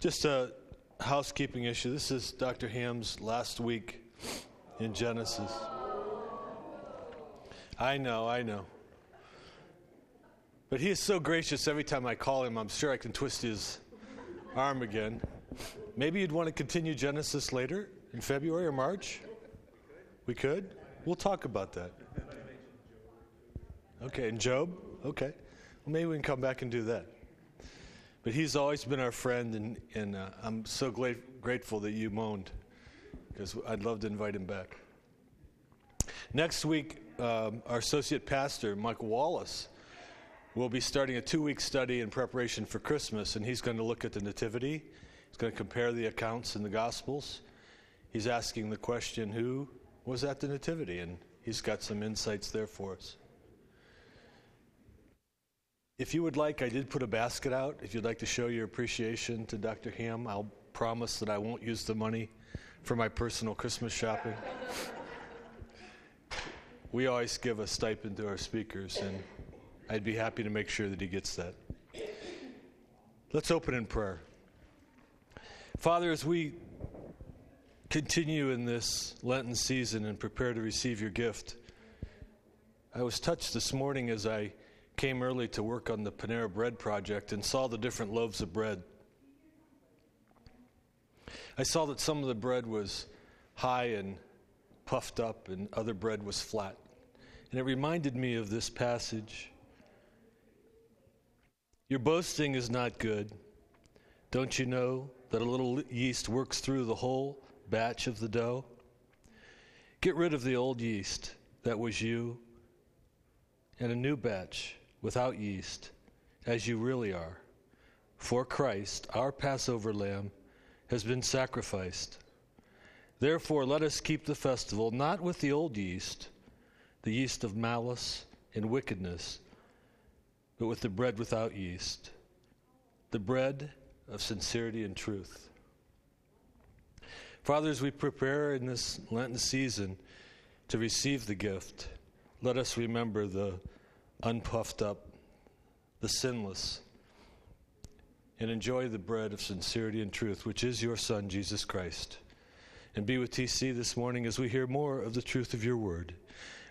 Just a housekeeping issue. This is Dr. Ham's last week in Genesis. I know, I know. But he is so gracious every time I call him, I'm sure I can twist his arm again. Maybe you'd want to continue Genesis later in February or March? We could? We'll talk about that. Okay, and Job? Okay. Well, maybe we can come back and do that. But he's always been our friend, and, and uh, I'm so grateful that you moaned because I'd love to invite him back. Next week, um, our associate pastor, Mike Wallace, will be starting a two week study in preparation for Christmas, and he's going to look at the Nativity. He's going to compare the accounts in the Gospels. He's asking the question, Who was at the Nativity? And he's got some insights there for us. If you would like, I did put a basket out. If you'd like to show your appreciation to Dr. Ham, I'll promise that I won't use the money for my personal Christmas shopping. we always give a stipend to our speakers, and I'd be happy to make sure that he gets that. Let's open in prayer. Father, as we continue in this Lenten season and prepare to receive your gift, I was touched this morning as I came early to work on the Panera Bread project and saw the different loaves of bread. I saw that some of the bread was high and puffed up, and other bread was flat. And it reminded me of this passage Your boasting is not good. Don't you know that a little yeast works through the whole batch of the dough? Get rid of the old yeast that was you, and a new batch without yeast, as you really are. For Christ, our Passover lamb, has been sacrificed. Therefore, let us keep the festival not with the old yeast, the yeast of malice and wickedness, but with the bread without yeast, the bread of sincerity and truth. Father, as we prepare in this Lenten season to receive the gift, let us remember the unpuffed up, the sinless, and enjoy the bread of sincerity and truth, which is your Son, Jesus Christ. And be with TC this morning as we hear more of the truth of your word.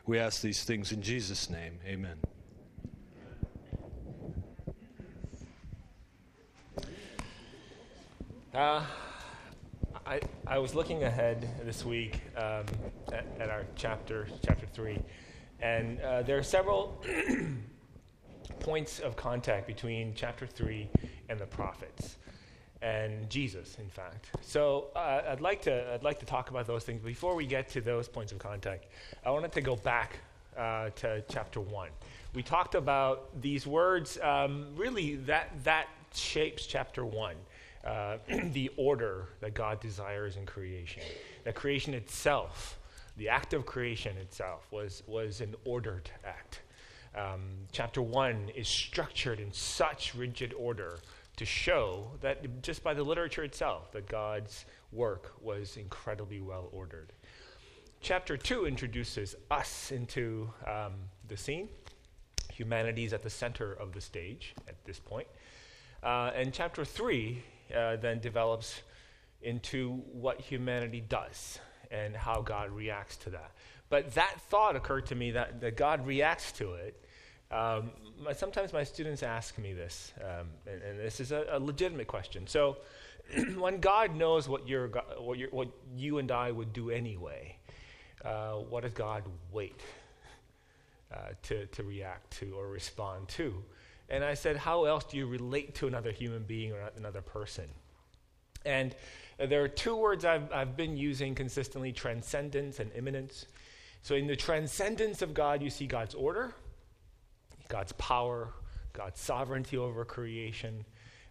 We ask these things in Jesus' name. Amen. Uh, I, I was looking ahead this week um, at, at, our chapter, chapter 3, and uh, there are several points of contact between chapter 3 and the prophets and Jesus, in fact. So uh, I'd, like to, I'd like to talk about those things. Before we get to those points of contact, I wanted to go back uh, to chapter 1. We talked about these words, um, really, that, that shapes chapter 1. Uh, the order that God desires in creation. That creation itself the act of creation itself was, was an ordered act. Um, chapter 1 is structured in such rigid order to show that just by the literature itself, that God's work was incredibly well ordered. Chapter 2 introduces us into um, the scene. Humanity is at the center of the stage at this point. Uh, and chapter 3 uh, then develops into what humanity does and how God reacts to that. But that thought occurred to me that, that God reacts to it. Um, sometimes my students ask me this, um, and, and, this is a, a legitimate question. So, when God knows what, you what, what you and I would do anyway, uh, what does God wait uh, to, to react to or respond to? And I said, How else do you relate to another human being or another person? And there are two words I've, I've been using consistently transcendence and immanence. So, in the transcendence of God, you see God's order, God's power, God's sovereignty over creation.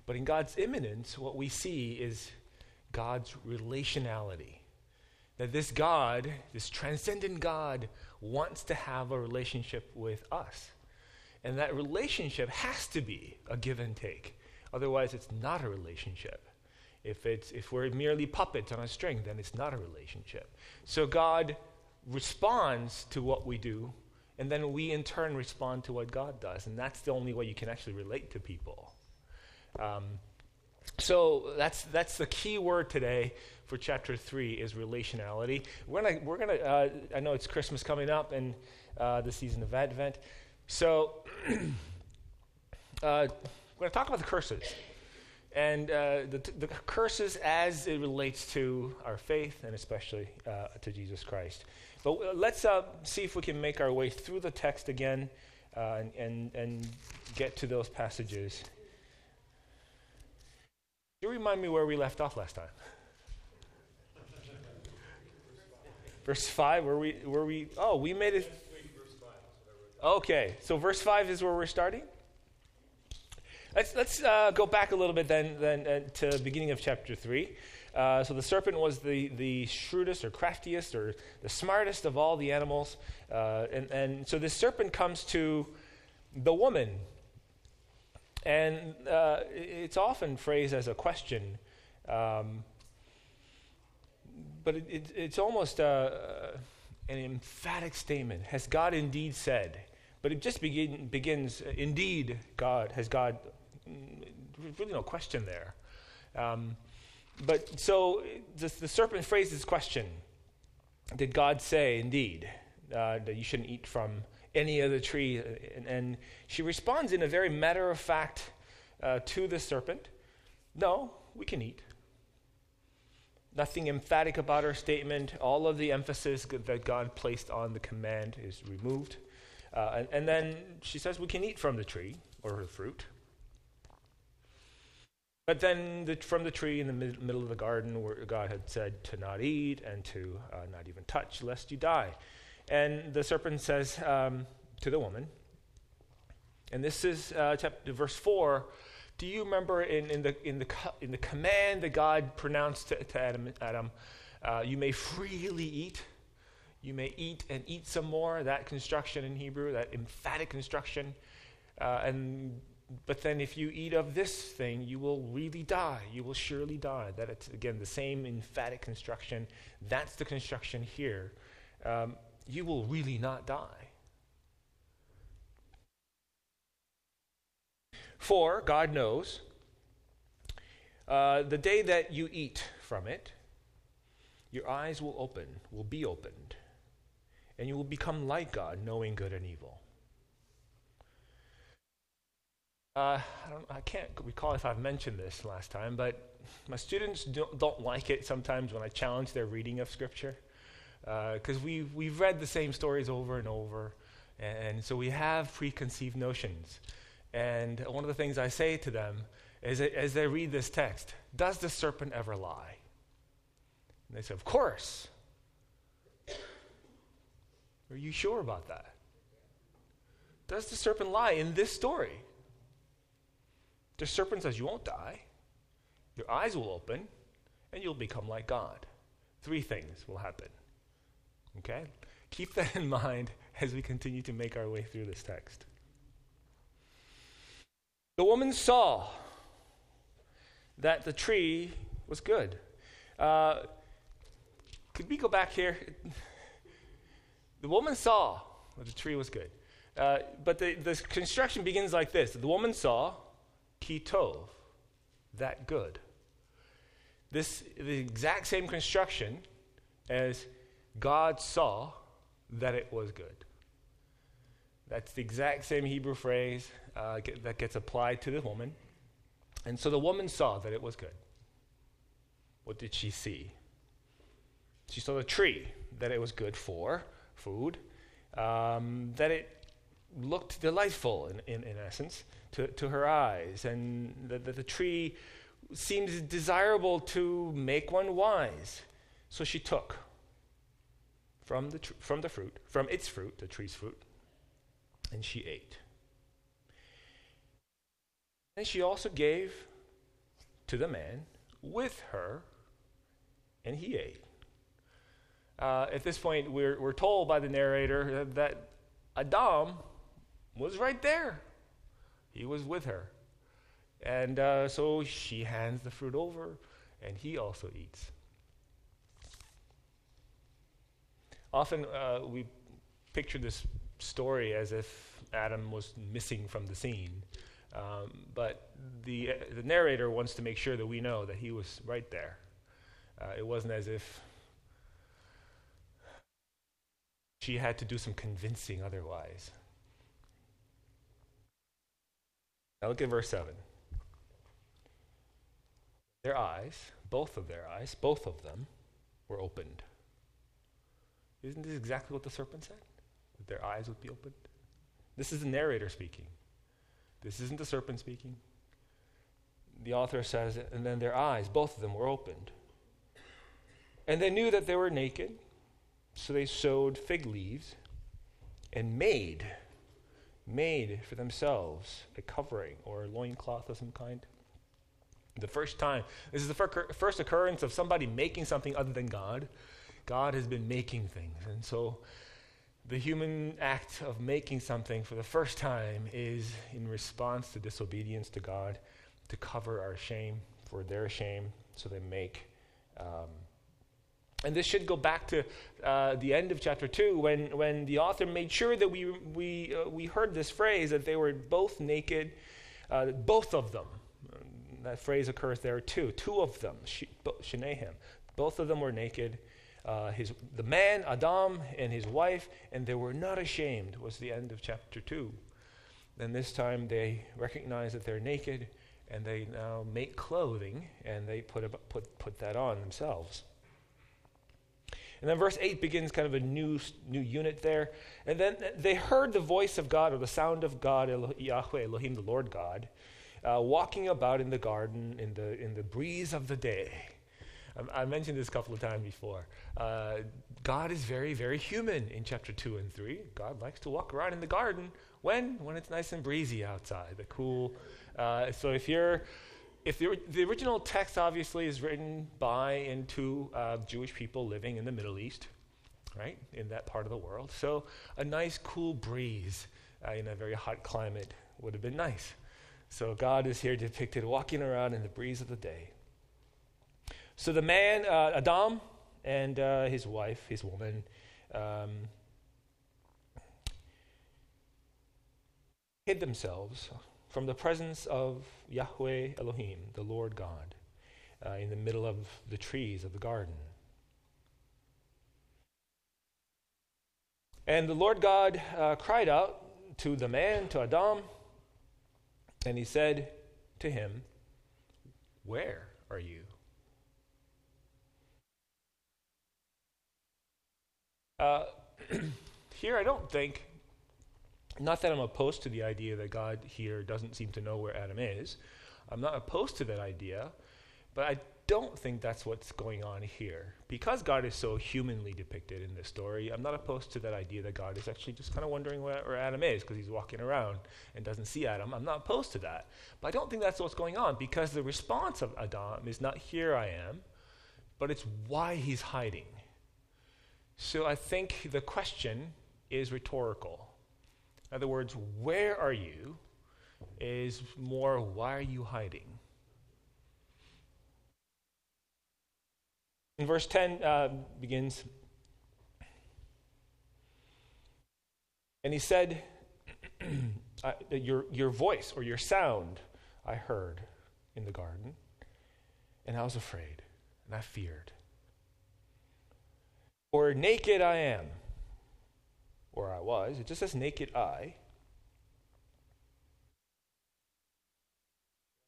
But in God's immanence, what we see is God's relationality. That this God, this transcendent God, wants to have a relationship with us. And that relationship has to be a give and take. Otherwise, it's not a relationship. If, it's, if we're merely puppets on a string, then it's not a relationship. So God responds to what we do, and then we in turn respond to what God does. And that's the only way you can actually relate to people. Um, so that's that's the key word today for chapter three is relationality. We're gonna we're gonna. Uh, I know it's Christmas coming up and uh, the season of Advent, so uh, we're gonna talk about the curses and uh, the, the, curses as it relates to our faith and especially uh, to Jesus Christ. But let's uh, see if we can make our way through the text again uh, and, and, and get to those passages. You remind me where we left off last time. verse 5, where we, where we, oh, we made it. Okay, so verse 5 is where we're starting? Let's, let's uh, go back a little bit then, then uh, to the beginning of chapter 3. Uh, so the serpent was the, the shrewdest or craftiest or the smartest of all the animals. Uh, and, and so this serpent comes to the woman. And uh, it's often phrased as a question. Um, but it, it, it's almost uh, an emphatic statement. Has God indeed said? But it just begin, begins, indeed, God, has God really no question there. Um, but so the, the, serpent phrased this question Did God say, indeed, uh, that you shouldn't eat from any other tree? And, and she responds in a very matter of fact uh, to the serpent No, we can eat. Nothing emphatic about her statement. All of the emphasis that God placed on the command is removed. Uh, and, and, then she says, We can eat from the tree or the fruit. But then the, from the tree in the mid, middle of the garden where God had said to not eat and to uh, not even touch, lest you die. And the serpent says um, to the woman, and this is uh, chapter, verse 4. Do you remember in, in, the, in, the, in the command that God pronounced to, to Adam, Adam uh, you may freely eat? You may eat and eat some more. That construction in Hebrew, that emphatic construction. Uh, and but then if you eat of this thing, you will really die. You will surely die. That it's, again, the same emphatic construction. That's the construction here. Um, you will really not die. For God knows uh, the day that you eat from it, your eyes will open, will be opened, and you will become like God, knowing good and evil. Uh, I, I can't recall if I've mentioned this last time, but my students don't, don't like it sometimes when I challenge their reading of Scripture. Because uh, we've, we've read the same stories over and over, and so we have preconceived notions. And one of the things I say to them is that as they read this text, does the serpent ever lie? And they say, Of course. Are you sure about that? Does the serpent lie in this story? The serpent says, You won't die. Your eyes will open, and you'll become like God. Three things will happen. Okay? Keep that in mind as we continue to make our way through this text. The woman saw that the tree was good. Uh, could we go back here? The woman saw that the tree was good. Uh, but the, the construction begins like this The woman saw kitov, that good. This the exact same construction as God saw that it was good. That's the exact same Hebrew phrase uh, get, that gets applied to the woman. And so the woman saw that it was good. What did she see? She saw the tree, that it was good for food, um, that it looked delightful in, in, in essence to, to her eyes, and that the, the tree seems desirable to make one wise. So she took from the, tr- from the fruit, from its fruit, the tree's fruit, and she ate. And she also gave to the man with her, and he ate. Uh, at this point, we're, we're told by the narrator that Adam was right there. He was with her. And uh, so she hands the fruit over, and he also eats. Often uh, we picture this story as if Adam was missing from the scene. Um, but the, the narrator wants to make sure that we know that he was right there. Uh, it wasn't as if she had to do some convincing otherwise. Now look at verse 7. Their eyes, both of their eyes, both of them, were opened. Isn't this exactly what the serpent said? That their eyes would be opened? This is the narrator speaking. This isn't the serpent speaking. The author says, and then their eyes, both of them, were opened. And they knew that they were naked, so they sewed fig leaves and made, made for themselves a covering or a loincloth of some kind. The first time, this is the first occurrence of somebody making something other than God. God has been making things. And so the human act of making something for the first time is in response to disobedience to God, to cover our shame for their shame. So they make. Um, and this should go back to uh, the end of chapter 2 when, when the author made sure that we, we, uh, we heard this phrase that they were both naked, uh, both of them. That phrase occurs there too. Two of them, Shenahim. Both of them were naked. Uh, his, the man, Adam, and his wife, and they were not ashamed, was the end of chapter 2. Then this time they recognize that they're naked, and they now make clothing, and they put, a, put, put that on themselves. And then verse 8 begins kind of a new, new unit there. And then they heard the voice of God, or the sound of God, Yahweh, Elohim, the Lord God, uh, walking about in the garden in the, in the breeze of the day. I, I mentioned this a couple of times before. Uh, God is very, very human in chapter 2 and 3. God likes to walk around in the garden. When? When it's nice and breezy outside, the cool. Uh, so if you're if the, the, original text obviously is written by and to uh, Jewish people living in the Middle East, right, in that part of the world. So a nice cool breeze uh, in a very hot climate would have been nice. So God is here depicted walking around in the breeze of the day. So the man, uh, Adam, and uh, his wife, his woman, um, hid themselves from the presence of Yahweh Elohim, the Lord God, uh, in the middle of the trees of the garden. And the Lord God uh, cried out to the man, to Adam, and he said to him, Where are you? Uh, here, I don't think not that I'm opposed to the idea that God here doesn't seem to know where Adam is. I'm not opposed to that idea, but I don't think that's what's going on here. Because God is so humanly depicted in this story, I'm not opposed to that idea that God is actually just kind of wondering where, where Adam is because he's walking around and doesn't see Adam. I'm not opposed to that. But I don't think that's what's going on because the response of Adam is not, here I am, but it's why he's hiding. So I think the question is rhetorical. In other words, where are you is more why are you hiding? In verse 10 uh, begins, and he said, your, your voice or your sound I heard in the garden, and I was afraid, and I feared. For naked I am or I was. It just says naked I.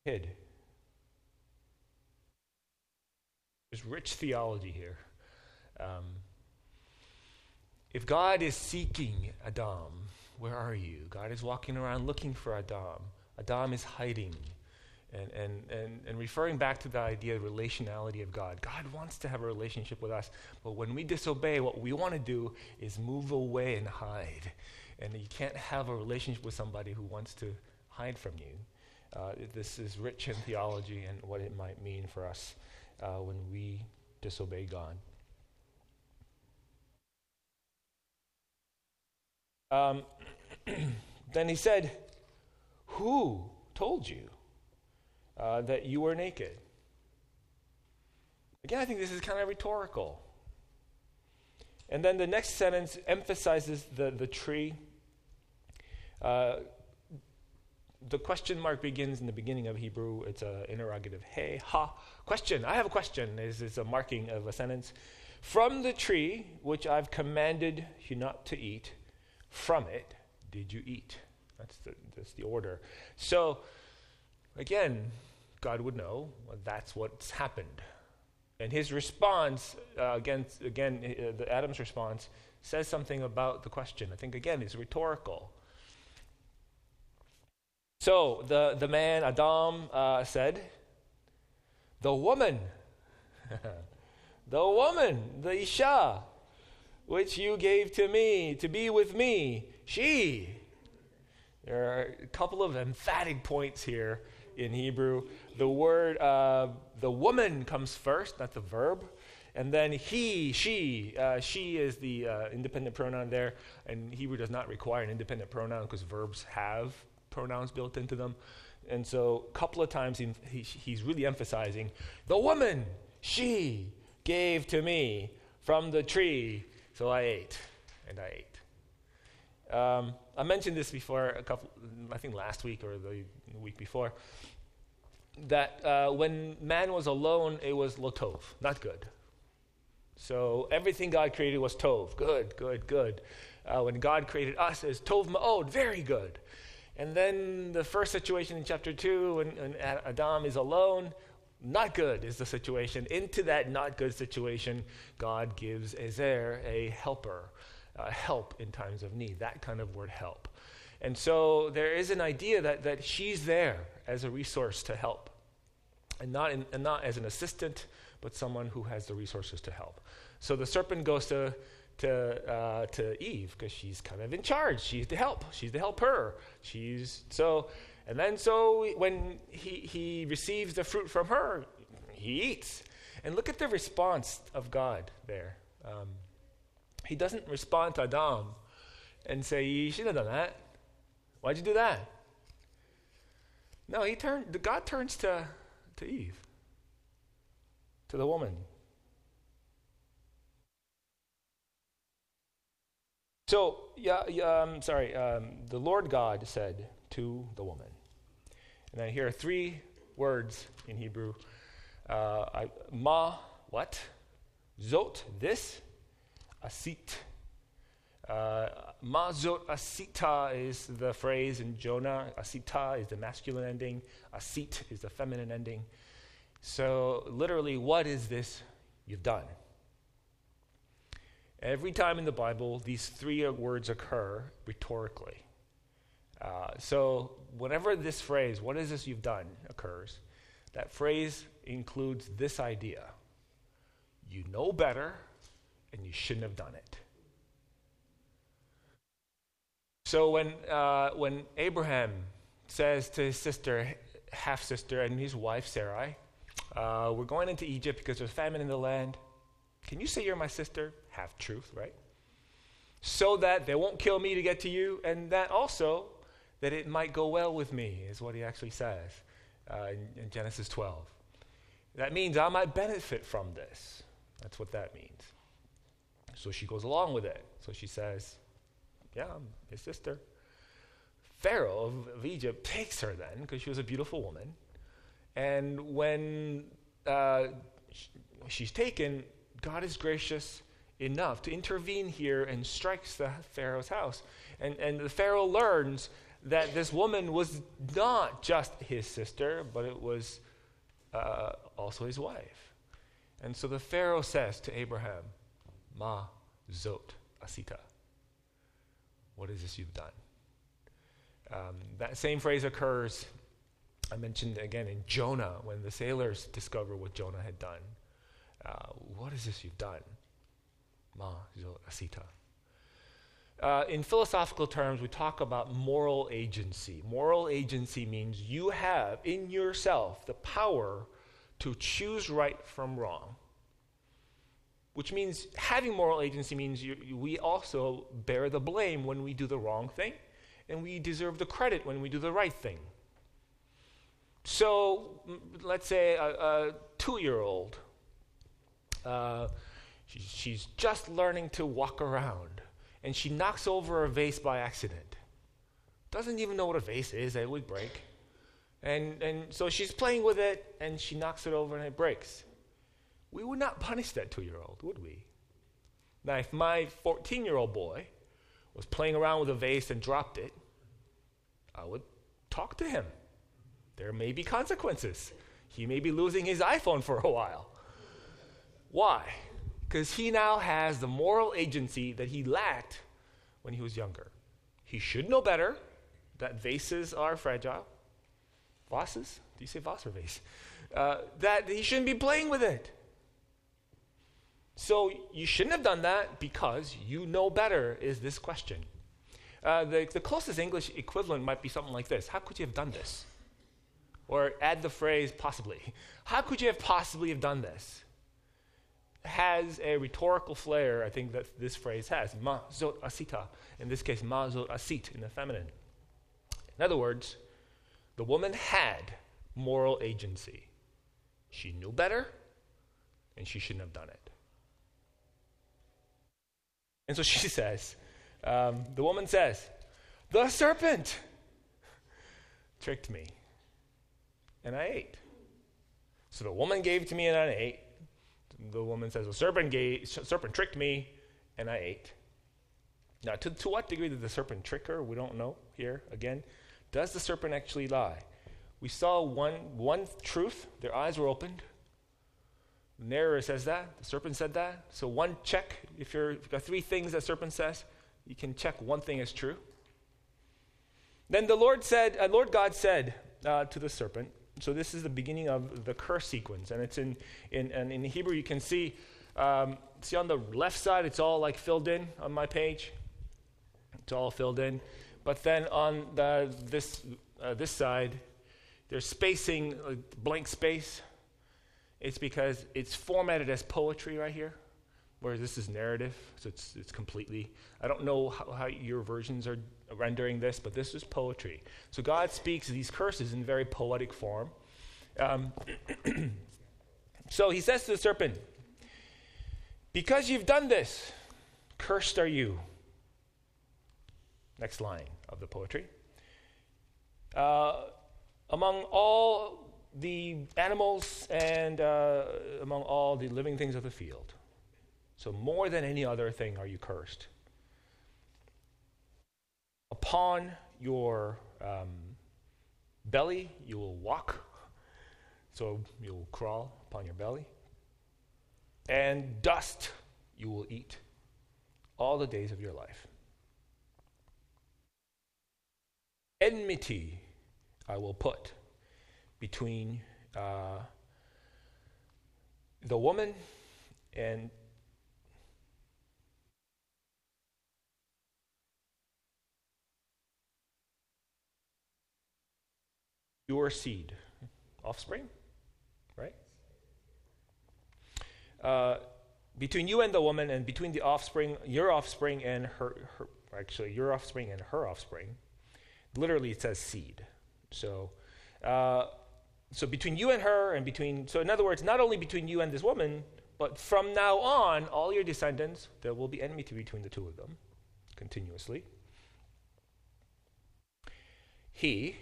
Hid. There's rich theology here. Um, if God is seeking Adam, where are you? God is walking around looking for Adam. Adam is hiding and, and, and, and referring back to the idea of relationality of God. God wants to have a relationship with us, but when we disobey, what we want to do is move away and hide. And you can't have a relationship with somebody who wants to hide from you. Uh, this is rich in theology and what it might mean for us uh, when we disobey God. Um, then he said, Who told you? Uh, that you were naked. Again, I think this is kind of rhetorical. And then the next sentence emphasizes the, the tree. Uh, the question mark begins in the beginning of Hebrew. It's an interrogative. Hey, ha, question. I have a question. Is is a marking of a sentence. From the tree which I've commanded you not to eat, from it did you eat? That's the, that's the order. So, again, God would know well, that's what's happened. And his response, uh, against, again, uh, the Adam's response, says something about the question. I think, again, it's rhetorical. So the, the man, Adam, uh, said, The woman, the woman, the Isha, which you gave to me to be with me, she. There are a couple of emphatic points here in Hebrew. The word, uh, the woman comes first, not the verb. And then he, she, uh, she is the uh, independent pronoun there. And Hebrew does not require an independent pronoun because verbs have pronouns built into them. And so, a couple of times he, he, he's really emphasizing the woman, she gave to me from the tree. So I ate, and I ate. Um, I mentioned this before a couple, I think last week or the week before, that uh, when man was alone, it was lotov, not good. So everything God created was tov, good, good, good. Uh, when God created us as tov ma'od, very good. And then the first situation in chapter 2, when, when Adam is alone, not good is the situation. Into that not good situation, God gives Ezer a helper, a help in times of need, that kind of word help. And so there is an idea that, that she's there as a resource to help, and not, in, and not as an assistant, but someone who has the resources to help. So the serpent goes to to uh, to Eve because she's kind of in charge. She's the help. She's the helper. She's so, and then so when he he receives the fruit from her, he eats. And look at the response of God there. Um, he doesn't respond to Adam and say, "You should have done that. Why'd you do that?" No, he turned. God turns to to Eve, to the woman. So, yeah, yeah um, sorry, um, the Lord God said to the woman, and I hear three words in Hebrew uh, I, ma, what? Zot, this. Asit. Uh, ma zot asita is the phrase in Jonah. Asita is the masculine ending. Asit is the feminine ending. So, literally, what is this you've done? Every time in the Bible, these three words occur rhetorically. Uh, so, whenever this phrase, what is this you've done, occurs, that phrase includes this idea you know better, and you shouldn't have done it. So, when, uh, when Abraham says to his sister, half sister, and his wife, Sarai, uh, We're going into Egypt because there's famine in the land. Can you say you're my sister? Half truth, right? So that they won't kill me to get to you, and that also that it might go well with me, is what he actually says uh, in, in Genesis 12. That means I might benefit from this. That's what that means. So she goes along with it. So she says, Yeah, I'm his sister. Pharaoh of, of Egypt takes her then, because she was a beautiful woman. And when uh, she's taken, God is gracious enough to intervene here and strikes the Pharaoh's house. And, and the Pharaoh learns that this woman was not just his sister, but it was uh, also his wife. And so the Pharaoh says to Abraham, Ma zot asita. What is this you've done? Um, that same phrase occurs, I mentioned again in Jonah, when the sailors discover what Jonah had done. Uh, what is this you've done? Ma zot asita. Uh, in philosophical terms, we talk about moral agency. Moral agency means you have in yourself the power to choose right from wrong. Which means having moral agency means you, we also bear the blame when we do the wrong thing, and we deserve the credit when we do the right thing. So, let's say a, a two year old uh, she's, she's just learning to walk around and she knocks over a vase by accident. doesn't even know what a vase is, it would break. And, and so she's playing with it, and she knocks it over and it breaks. We would not punish that two year old, would we? Now, if my 14 year old boy was playing around with a vase and dropped it, I would talk to him. There may be consequences. He may be losing his iPhone for a while. Why? Because he now has the moral agency that he lacked when he was younger. He should know better that vases are fragile. Vases? Do you say vase or vase? Uh, that he shouldn't be playing with it. So you shouldn't have done that because you know better, is this question. Uh, the, the closest English equivalent might be something like this How could you have done this? Or add the phrase possibly. How could you have possibly have done this? Has a rhetorical flair, I think that this phrase has. Ma zot asita. In this case, ma zot asit in the feminine. In other words, the woman had moral agency. She knew better, and she shouldn't have done it. And so she says, um, the woman says, The serpent tricked me, and I ate. So the woman gave to me, and I ate. The woman says, The serpent, gave, serpent tricked me, and I ate. Now, to, to what degree did the serpent trick her? We don't know here. Again, does the serpent actually lie? We saw one, one truth, their eyes were opened. Narrator says that. The serpent said that. So, one check. If, you're, if you've got three things that serpent says, you can check one thing is true. Then the Lord said, uh, Lord God said uh, to the serpent, so this is the beginning of the curse sequence, and it's in, in, and in Hebrew you can see, um, see on the left side, it's all like filled in on my page. It's all filled in. But then on the, this, uh, this side, there's spacing, blank space. It's because it's formatted as poetry right here, whereas this is narrative, so it's, it's completely. I don't know how, how your versions are rendering this, but this is poetry. So God speaks these curses in very poetic form. Um, so he says to the serpent, Because you've done this, cursed are you. Next line of the poetry. Uh, among all the animals and uh, among all the living things of the field. So, more than any other thing, are you cursed? Upon your um, belly, you will walk. So, you'll crawl upon your belly. And dust you will eat all the days of your life. Enmity I will put between uh, the woman and your seed, offspring, right? Uh, between you and the woman, and between the offspring, your offspring and her, her, actually, your offspring and her offspring. Literally, it says seed. So, uh, so between you and her, and between, so in other words, not only between you and this woman, but from now on, all your descendants, there will be enmity between the two of them continuously. He,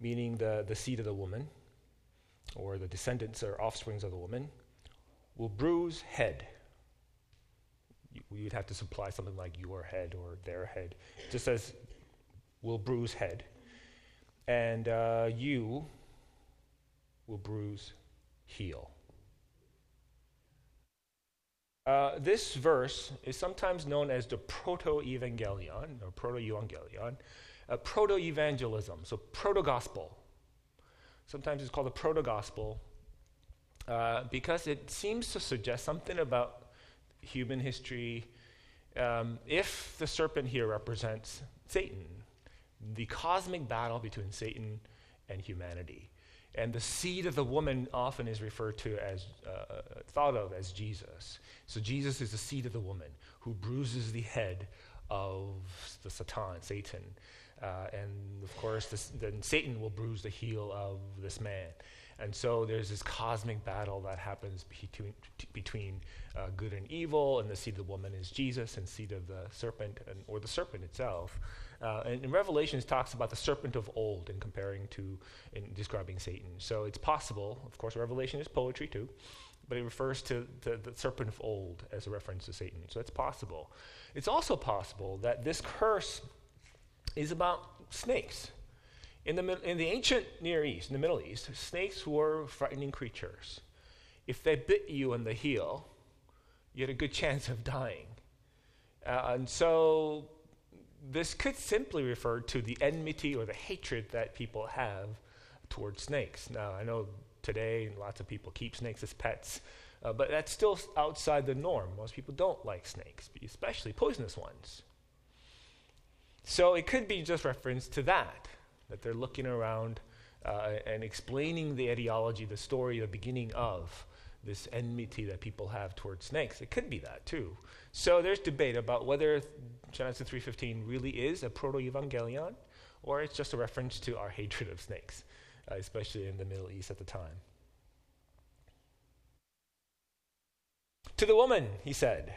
meaning the, the seed of the woman, or the descendants or offsprings of the woman, will bruise head. Would have to supply something like your head or their head. It just says, will bruise head. And uh, you will bruise heel. Uh, this verse is sometimes known as the proto evangelion or proto evangelion, uh, proto evangelism, so proto gospel. Sometimes it's called the proto gospel uh, because it seems to suggest something about human history. Um, if the serpent here represents Satan, the cosmic battle between Satan and humanity. And the seed of the woman often is referred to as, uh, thought of as Jesus. So Jesus is the seed of the woman who bruises the head of the Satan, Satan. Uh, and of course, this, then Satan will bruise the heel of this man. And so there's this cosmic battle that happens between, between uh, good and evil, and the seed of the woman is Jesus, and seed of the serpent, and, or the serpent itself. Uh, and in Revelations talks about the serpent of old in comparing to, in describing Satan. So it's possible, of course, Revelation is poetry too, but it refers to the, the serpent of old as a reference to Satan. So it's possible. It's also possible that this curse is about snakes. In the, in the ancient Near East, in the Middle East, snakes were frightening creatures. If they bit you on the heel, you had a good chance of dying. Uh, and so this could simply refer to the enmity or the hatred that people have towards snakes. Now, I know today lots of people keep snakes as pets, uh, but that's still outside the norm. Most people don't like snakes, especially poisonous ones. So it could be just reference to that that they're looking around uh, and explaining the etiology, the story, the beginning of this enmity that people have towards snakes. It could be that too. So there's debate about whether Genesis 3:15 really is a proto-evangelion or it's just a reference to our hatred of snakes, uh, especially in the Middle East at the time. To the woman, he said,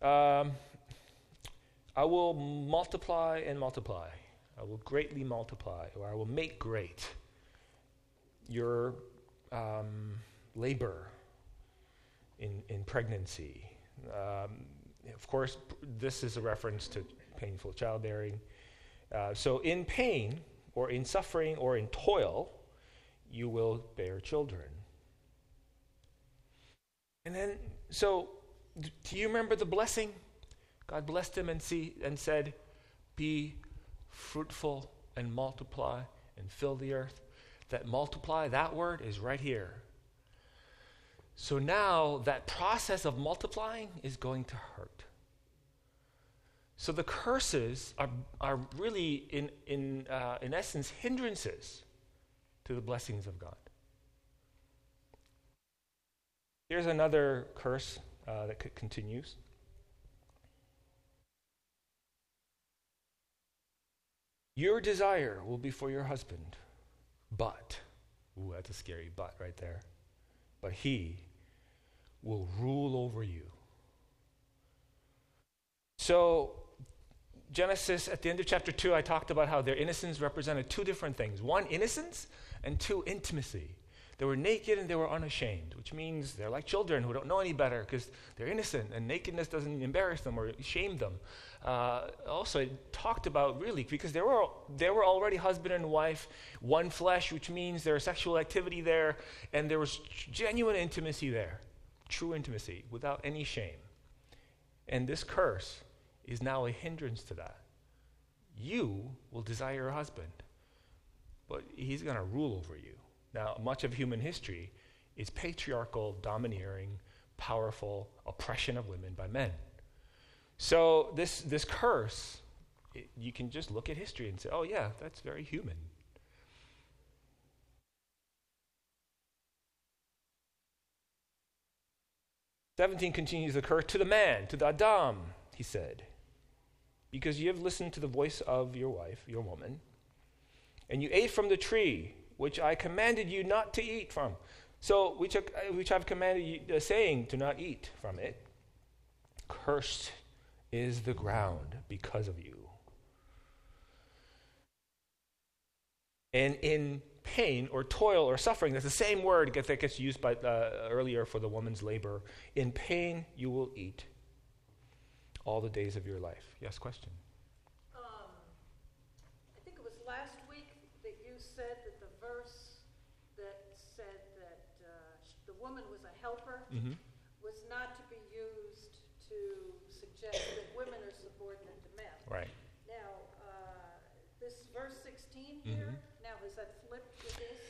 um, I will multiply and multiply. I will greatly multiply, or I will make great your um, labor in, in pregnancy. Um, of course, this is a reference to painful childbearing. Uh, so, in pain, or in suffering, or in toil, you will bear children. And then, so, do you remember the blessing? God blessed him and, see, and said, Be fruitful and multiply and fill the earth. That multiply, that word is right here. So now that process of multiplying is going to hurt. So the curses are, are really, in, in, uh, in essence, hindrances to the blessings of God. Here's another curse uh, that c- continues. Your desire will be for your husband, but, ooh, that's a scary but right there. But he will rule over you. So, Genesis, at the end of chapter 2, I talked about how their innocence represented two different things one, innocence, and two, intimacy. They were naked and they were unashamed, which means they're like children who don't know any better because they're innocent and nakedness doesn't embarrass them or shame them. Uh, also, talked about really because they were, they were already husband and wife, one flesh, which means there was sexual activity there and there was genuine intimacy there, true intimacy without any shame. And this curse is now a hindrance to that. You will desire your husband, but he's going to rule over you. Now, much of human history is patriarchal, domineering, powerful oppression of women by men. So, this, this curse, it, you can just look at history and say, oh, yeah, that's very human. Seventeen continues the curse to the man, to the Adam, he said, because you have listened to the voice of your wife, your woman, and you ate from the tree which I commanded you not to eat from. So, which, which I've commanded you, uh, saying to not eat from it. Cursed is the ground because of you. And in pain or toil or suffering, that's the same word that gets used by, uh, earlier for the woman's labor. In pain, you will eat all the days of your life. Yes, question? Um, I think it was last week that you said that the verse that said that uh, the woman was a helper mm-hmm. was not to be used to suggest that women are subordinate to men. Right. Now, uh, this verse 16 here, mm-hmm. now is that flipped to this?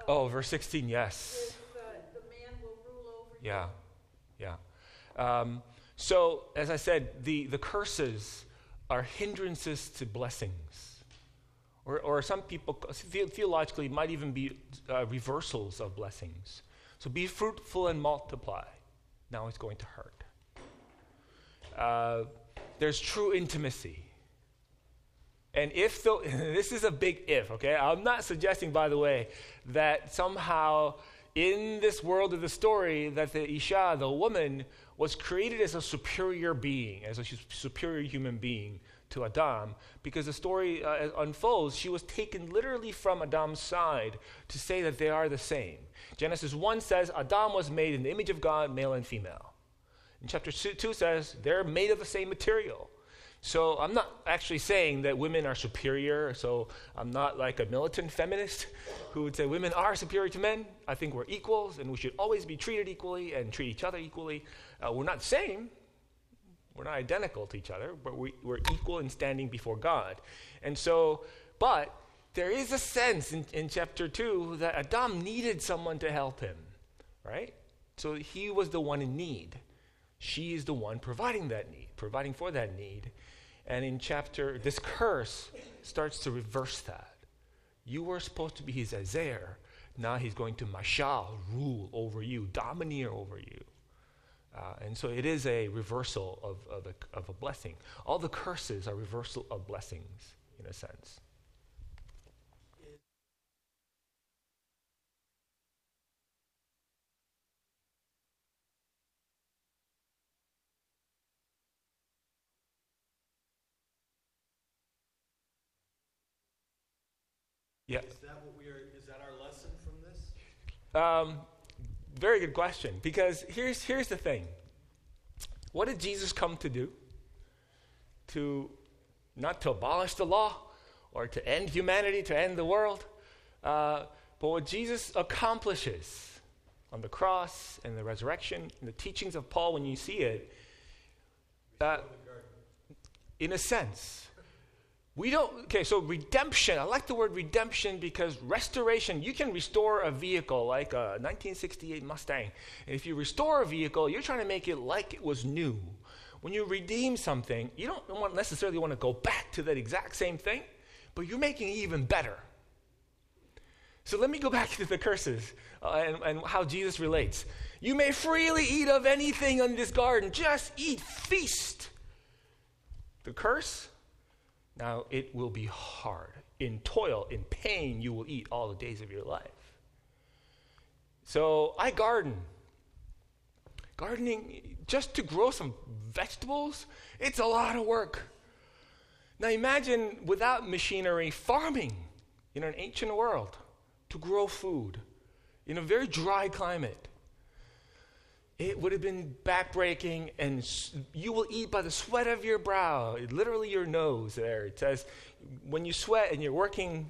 Uh, oh, verse 16, yes. If, uh, the man will rule over yeah. you. Yeah, yeah. Um, so, as I said, the, the curses are hindrances to blessings. Or, or some people, theologically, might even be uh, reversals of blessings. So be fruitful and multiply. Now it's going to hurt. There's true intimacy. And if the, this is a big if, okay? I'm not suggesting, by the way, that somehow in this world of the story that the Isha, the woman, was created as a superior being, as a superior human being to Adam, because the story uh, unfolds, she was taken literally from Adam's side to say that they are the same. Genesis 1 says Adam was made in the image of God, male and female. And chapter 2 says they're made of the same material. So I'm not actually saying that women are superior. So I'm not like a militant feminist who would say women are superior to men. I think we're equals and we should always be treated equally and treat each other equally. Uh, we're not the same. We're not identical to each other, but we, we're equal in standing before God. And so, but there is a sense in, in chapter 2 that Adam needed someone to help him, right? So he was the one in need. She is the one providing that need, providing for that need. And in chapter, this curse starts to reverse that. You were supposed to be his Ezer. Now he's going to Mashal, rule over you, domineer over you. Uh, and so it is a reversal of, of, a, of a blessing. All the curses are reversal of blessings, in a sense. Yeah. Is that what we are? Is that our lesson from this? Um, very good question. Because here's here's the thing. What did Jesus come to do? To not to abolish the law or to end humanity, to end the world, uh, but what Jesus accomplishes on the cross and the resurrection and the teachings of Paul, when you see it, uh, in a sense, we don't, okay, so redemption. I like the word redemption because restoration, you can restore a vehicle like a 1968 Mustang. If you restore a vehicle, you're trying to make it like it was new. When you redeem something, you don't want, necessarily want to go back to that exact same thing, but you're making it even better. So let me go back to the curses uh, and, and how Jesus relates. You may freely eat of anything in this garden, just eat, feast. The curse, now it will be hard. In toil, in pain, you will eat all the days of your life. So I garden. Gardening, just to grow some vegetables, it's a lot of work. Now imagine without machinery, farming in an ancient world to grow food in a very dry climate it would have been backbreaking, and you will eat by the sweat of your brow, literally your nose there. It says, when you sweat and you're working,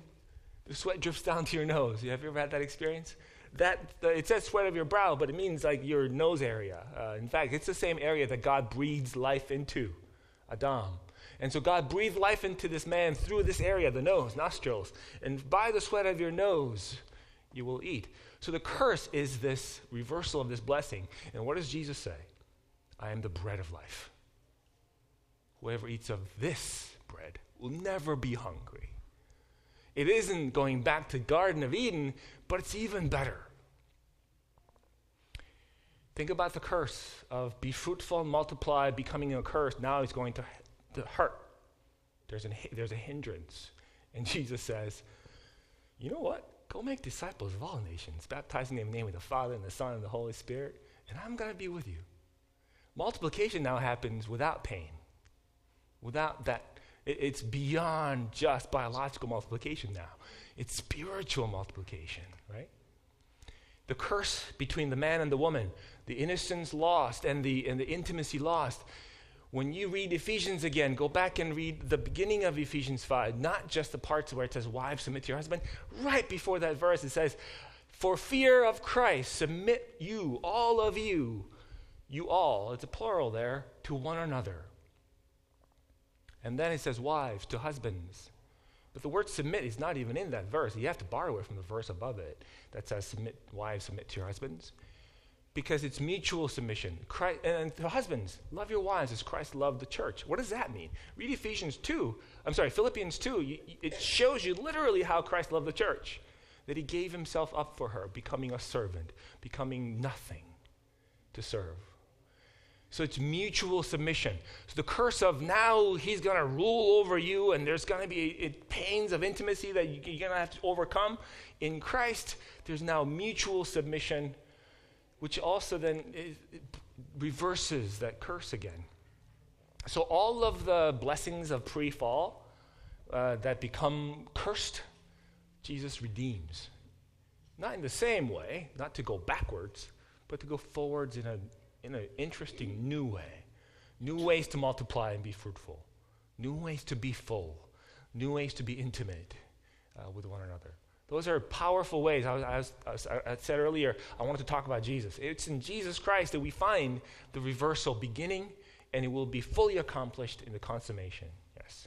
the sweat drips down to your nose. Have you ever had that experience? That it says sweat of your brow, but it means like your nose area. Uh, in fact, it's the same area that God breathes life into, Adam. And so God breathed life into this man through this area, the nose, nostrils. And by the sweat of your nose, you will eat. So the curse is this reversal of this blessing. And what does Jesus say? I am the bread of life. Whoever eats of this bread will never be hungry. It isn't going back to the Garden of Eden, but it's even better. Think about the curse of be fruitful and multiply, becoming a curse. Now it's going to, to hurt. There's, an, there's a hindrance. And Jesus says, you know what? Go make disciples of all nations, baptizing them in the name of the Father and the Son and the Holy Spirit, and I'm going to be with you. Multiplication now happens without pain, without that. It's beyond just biological multiplication now, it's spiritual multiplication, right? The curse between the man and the woman, the innocence lost and the, and the intimacy lost when you read Ephesians again, go back and read the beginning of Ephesians 5, not just the parts where it says, Wives, submit to your husband. Right before that verse, it says, For fear of Christ, submit you, all of you, you all, it's a plural there, to one another. And then it says, Wives, to husbands. But the word submit is not even in that verse. You have to borrow it from the verse above it that says, submit, Wives, submit to your husbands because it's mutual submission. Christ, and husbands, love your wives as Christ loved the church. What does that mean? Read Ephesians 2. I'm sorry, Philippians 2. You, it shows you literally how Christ loved the church. That he gave himself up for her, becoming a servant, becoming nothing to serve. So it's mutual submission. So the curse of now he's going to rule over you and there's going to be pains of intimacy that you're going to have to overcome. In Christ, there's now mutual submission, which also then reverses that curse again. So all of the blessings of pre fall uh, that become cursed, Jesus redeems. Not in the same way, not to go backwards, but to go forwards in a in an interesting new way. New ways to multiply and be fruitful. New ways to be full. New ways to be intimate uh, with one another. Those are powerful ways. I, was, I, was, I, said earlier, I wanted to talk about Jesus. It's in Jesus Christ that we find the reversal beginning, and it will be fully accomplished in the consummation. Yes.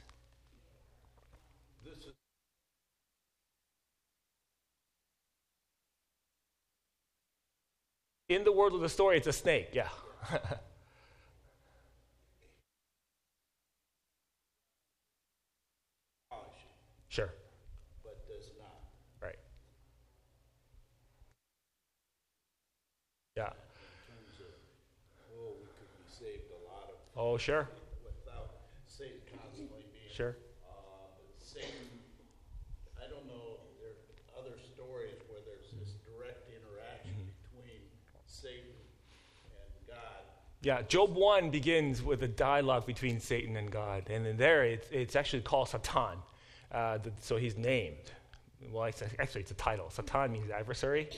in the world of the story, it's a snake, yeah. sure. But does not. Right. Yeah. Terms of, oh, we could be saved a lot of. Oh, sure. Without Satan constantly being. Sure. Uh, but Satan, I don't know, there are other stories where there's this direct interaction between Satan and God. Yeah, Job 1 begins with a dialogue between Satan and God. And in there, it's, it's actually called Satan. Uh, so he's named. Well, it's, actually, it's a title. Satan means adversary.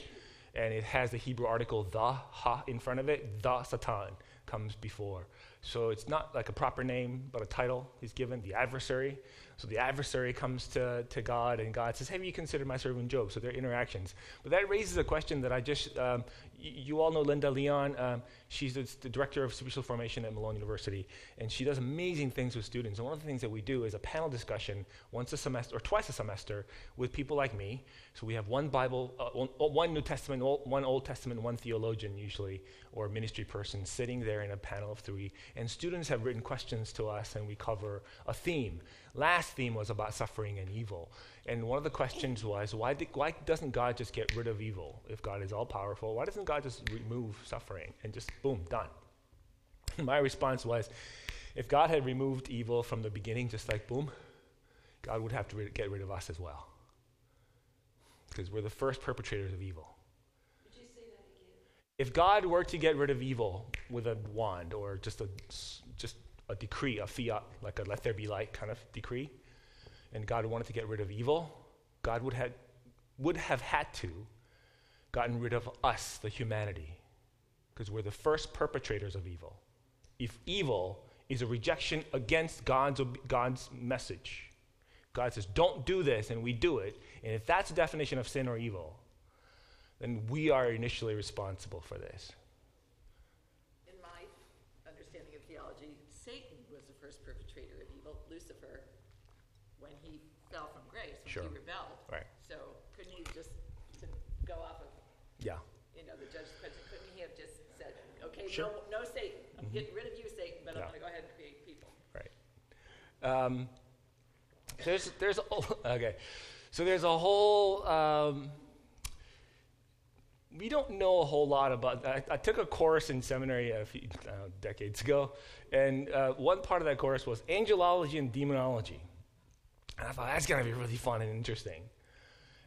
And it has the Hebrew article the, ha, in front of it. The Satan comes before. So it's not like a proper name, but a title he's given, the adversary. So the adversary comes to, to God, and God says, Have you considered my servant Job? So their interactions. But that raises a question that I just, um, you all know Linda Leon. Um, she's the, the, director of spiritual formation at Malone University, and she does amazing things with students. And one of the things that we do is a panel discussion once a semester, or twice a semester, with people like me. So we have one Bible, uh, one, one New Testament, one Old Testament, one theologian usually, or ministry person sitting there in a panel of three. And students have written questions to us, and we cover a theme. Last theme was about suffering and evil. And one of the questions was why, did, why doesn't God just get rid of evil? If God is all powerful, why doesn't God just remove suffering and just boom, done? My response was if God had removed evil from the beginning, just like boom, God would have to get rid of us as well. Because we're the first perpetrators of evil. If God were to get rid of evil with a wand or just a just a decree, a fiat, like a let there be light kind of decree, and God wanted to get rid of evil, God would have, would have had to gotten rid of us, the humanity, because we're the first perpetrators of evil. If evil is a rejection against God's, God's message, God says, don't do this, and we do it, and if that's the definition of sin or evil, then we are initially responsible for this. Sure. he rebelled. Right. So couldn't he just to go off of, yeah. you know, the judge's question, couldn't he have just said, okay, sure. no, no Satan, I'm mm-hmm. getting rid of you, Satan, but yeah. I'm going to go ahead and create people. Right. Um, there's, there's, okay. So there's a whole, um, we don't know a whole lot about I, I took a course in seminary a few uh, decades ago, and uh, one part of that course was angelology and demonology. And I thought, that's going to be really fun and interesting.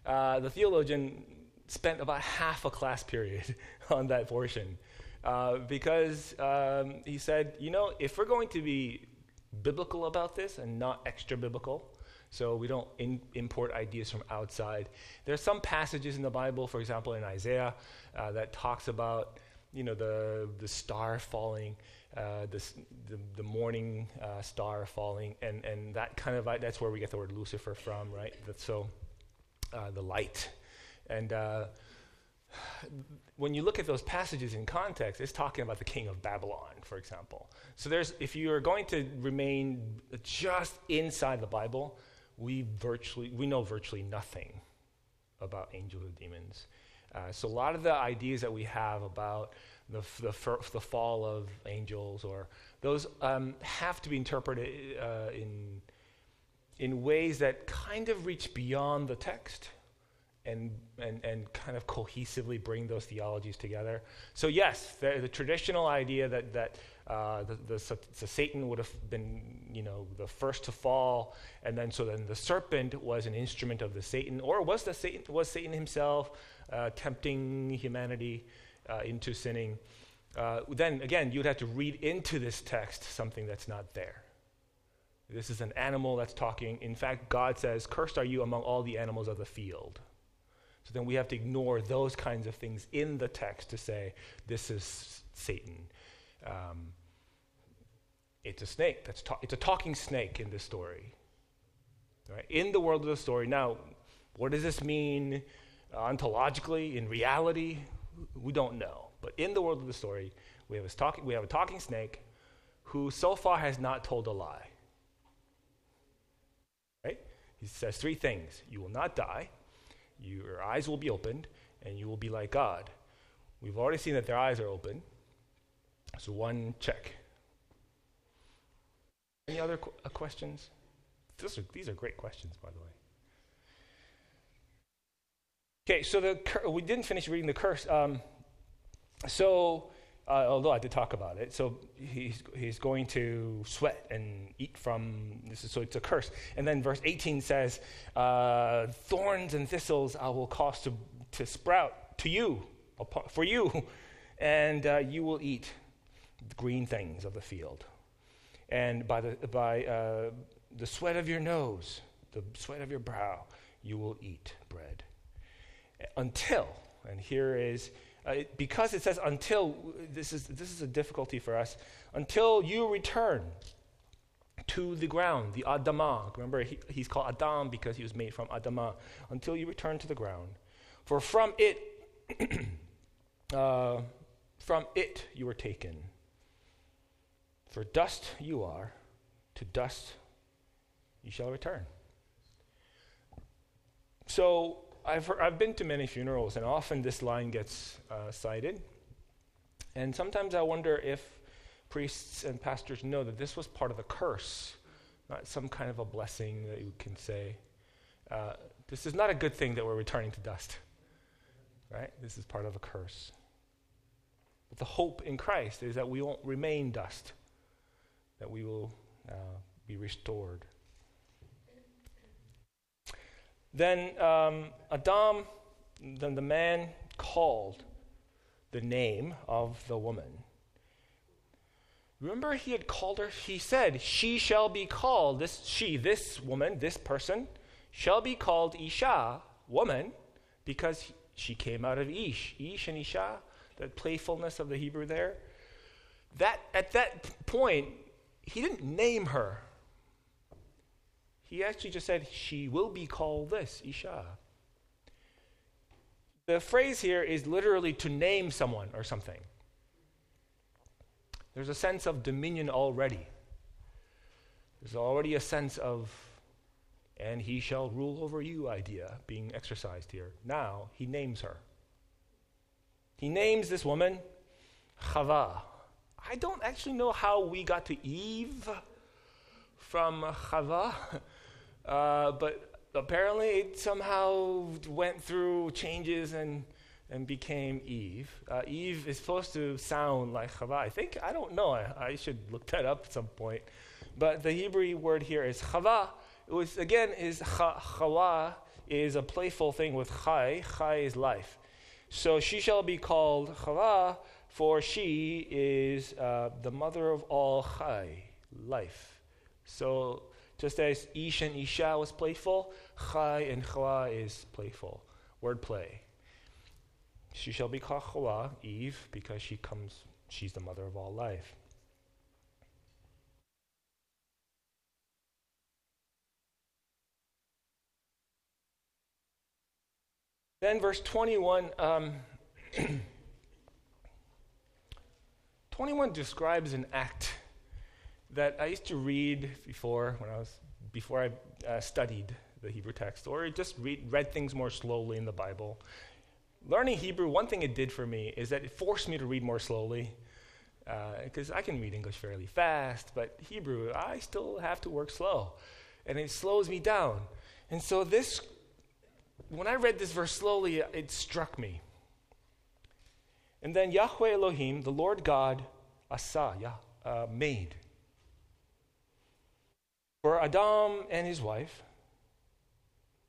Uh, the theologian spent about half a class period on that portion uh, because um, he said, you know, if we're going to be biblical about this and not extra biblical, so we don't in, import ideas from outside. There are some passages in the Bible, for example, in Isaiah, uh, that talks about, you know, the, the star falling uh, the, the morning uh, star falling, and, and that kind of, that's where we get the word Lucifer from, right? That's so, uh, the light. And uh, when you look at those passages in context, it's talking about the king of Babylon, for example. So there's, if you are going to remain just inside the Bible, we virtually, we know virtually nothing about angels or demons. Uh, so a lot of the ideas that we have about the, the, the fall of angels, or those um, have to be interpreted uh, in, in ways that kind of reach beyond the text and, and, and kind of cohesively bring those theologies together. So, yes, the, the traditional idea that, that uh, the, the, the, Satan would have been, you know, the first to fall, and then so then the serpent was an instrument of the Satan, or was the Satan was Satan himself tempting humanity uh, into sinning? Uh, then again, you'd have to read into this text something that's not there. This is an animal that's talking. In fact, God says, "Cursed are you among all the animals of the field." So then we have to ignore those kinds of things in the text to say, this is Satan. Um, it's a snake. That's ta- it's a talking snake in this story. Right? In the world of the story. Now, what does this mean uh, ontologically, in reality? We don't know. But in the world of the story, we have, a talking, we have a talking snake who so far has not told a lie. Right? He says three things You will not die, your eyes will be opened, and you will be like God. We've already seen that their eyes are open. So, one check. Any other qu- uh, questions? Are, these are great questions, by the way. Okay, so the cur- we didn't finish reading the curse. Um, so, uh, although I did talk about it, so he's, he's going to sweat and eat from this is so it's a curse. And then verse 18 says, uh, "Thorns and thistles I will cause to to sprout to you for you, and uh, you will eat green things of the field." And by the by uh, the sweat of your nose, the sweat of your brow, you will eat bread until. And here is uh, it, because it says until, this is, this is a difficulty for us, until you return to the ground, the Adamah. Remember, he, he's called Adam because he was made from Adamah. Until you return to the ground. For from it, uh, from it you were taken. For dust you are, to dust you shall return. So I've, heard, I've been to many funerals, and often this line gets uh, cited. And sometimes I wonder if priests and pastors know that this was part of the curse, not some kind of a blessing that you can say. Uh, this is not a good thing that we're returning to dust, right? This is part of a curse. But the hope in Christ is that we won't remain dust, that we will uh, be restored. Then um, Adam, then the man called the name of the woman. Remember, he had called her, he said, She shall be called, this she, this woman, this person, shall be called Isha, woman, because she came out of Ish. Ish and Isha, the playfulness of the Hebrew there. That at that point, he didn't name her. He actually just said, She will be called this, Isha. The phrase here is literally to name someone or something. There's a sense of dominion already. There's already a sense of, and he shall rule over you idea being exercised here. Now, he names her. He names this woman Chava. I don't actually know how we got to Eve from Chava. Uh, but apparently it somehow went through changes and, and became Eve. Uh, Eve is supposed to sound like Chava. I think, I don't know, I, I, should look that up at some point. But the Hebrew word here is Chava. Was, again, is Chava is a playful thing with Chai. Chai is life. So she shall be called Chava, for she is uh, the mother of all Chai, life. So just as Ish and Isha was playful, Chai and Chava is playful. Wordplay. She shall be called Chava, Eve, because she comes, she's the mother of all life. Then, verse 21, um, 21 describes an act that I used to read before when I was before I uh, studied the Hebrew text, or just read, read things more slowly in the Bible. Learning Hebrew, one thing it did for me is that it forced me to read more slowly, because uh, I can read English fairly fast, but Hebrew, I still have to work slow, and it slows me down. And so this when I read this verse slowly, it struck me. And then Yahweh Elohim, the Lord God, Asa, Yah, uh, made for Adam and his wife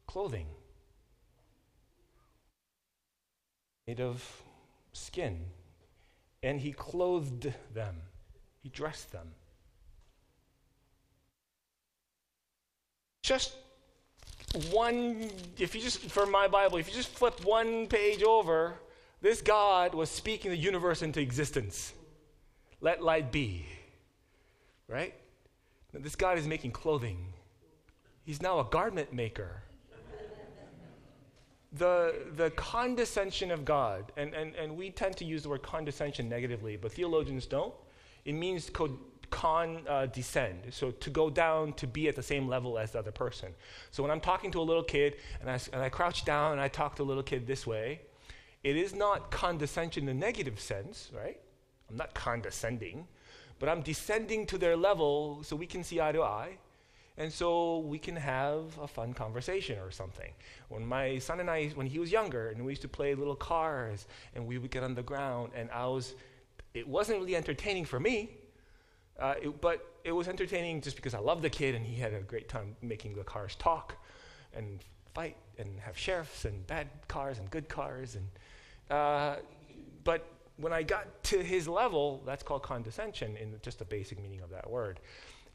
clothing made of skin. And he clothed them, he dressed them. Just one, if you just, for my Bible, if you just flip one page over, this God was speaking the universe into existence. Let light be. Right? This God is making clothing. He's now a garment maker. The, the condescension of God, and, and, and we tend to use the word condescension negatively, but theologians don't. It means co- con uh, descend, so to go down to be at the same level as the other person. So when I'm talking to a little kid and I, and I crouch down and I talk to a little kid this way, it is not condescension in the negative sense, right? I'm not condescending, but I'm descending to their level so we can see eye to eye. And so we can have a fun conversation or something. When my son and I, when he was younger, and we used to play little cars, and we would get on the ground, and I was, it wasn't really entertaining for me, uh, it, but it was entertaining just because I loved the kid, and he had a great time making the cars talk and fight and have sheriffs and bad cars and good cars. And, uh, but when I got to his level, that's called condescension in just the basic meaning of that word.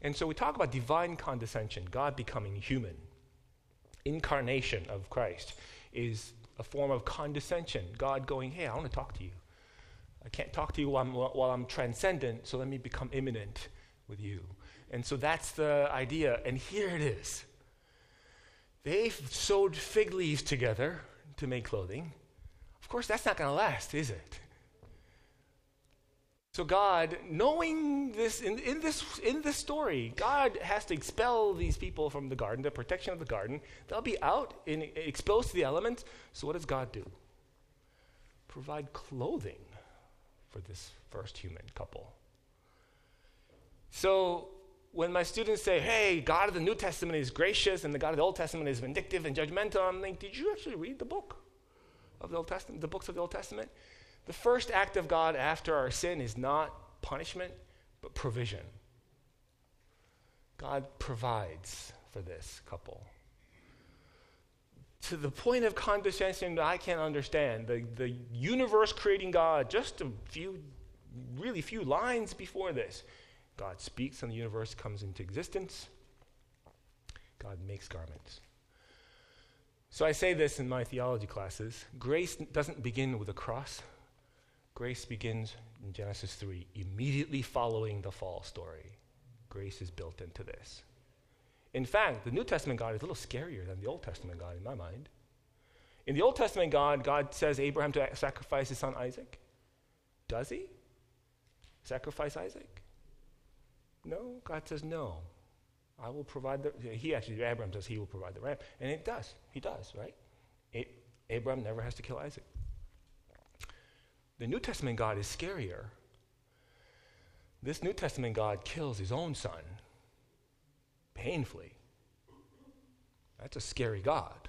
And so we talk about divine condescension, God becoming human. Incarnation of Christ is a form of condescension. God going, hey, I want to talk to you. I can't talk to you while I'm, while I'm transcendent, so let me become immanent with you. And so that's the idea. And here it is. They sewed fig leaves together to make clothing. Of course, that's not going to last, is it? So God, knowing this in, in, this in this story, God has to expel these people from the garden, the protection of the garden. They'll be out exposed to the elements. So what does God do? Provide clothing for this first human couple. So when my students say, hey, God of the New Testament is gracious and the God of the Old Testament is vindictive and judgmental, I'm like, did you actually read the book of the Old Testament, the books of the Old Testament? The first act of God after our sin is not punishment, but provision. God provides for this couple. To the point of condescension that I can't understand. The, the universe creating God, just a few, really few lines before this, God speaks and the universe comes into existence. God makes garments. So I say this in my theology classes grace doesn't begin with a cross. Grace begins in Genesis 3, immediately following the fall story. Grace is built into this. In fact, the New Testament God is a little scarier than the Old Testament God in my mind. In the Old Testament God, God says Abraham to sacrifice his son Isaac. Does he? Sacrifice Isaac? No, God says no. I will provide the. He actually, Abraham says he will provide the ram, and it does. He does, right? It, Abraham never has to kill Isaac. The New Testament God is scarier. This New Testament God kills his own son painfully. That's a scary God.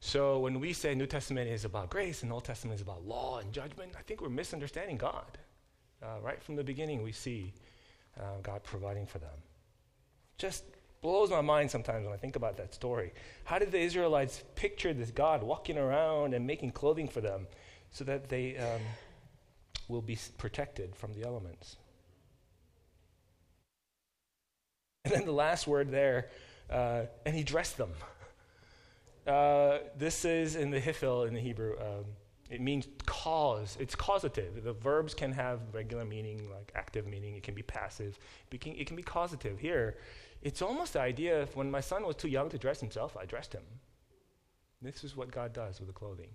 So when we say New Testament is about grace and Old Testament is about law and judgment, I think we're misunderstanding God. Uh, right from the beginning, we see uh, God providing for them. Just blows my mind sometimes when I think about that story. How did the Israelites picture this God walking around and making clothing for them? So that they um, will be protected from the elements. And then the last word there, uh, and he dressed them. Uh, this is in the Hifil in the Hebrew. Um, it means cause. It's causative. The verbs can have regular meaning, like active meaning. It can be passive. It can, it can be causative. Here, it's almost the idea of when my son was too young to dress himself, I dressed him. This is what God does with the clothing.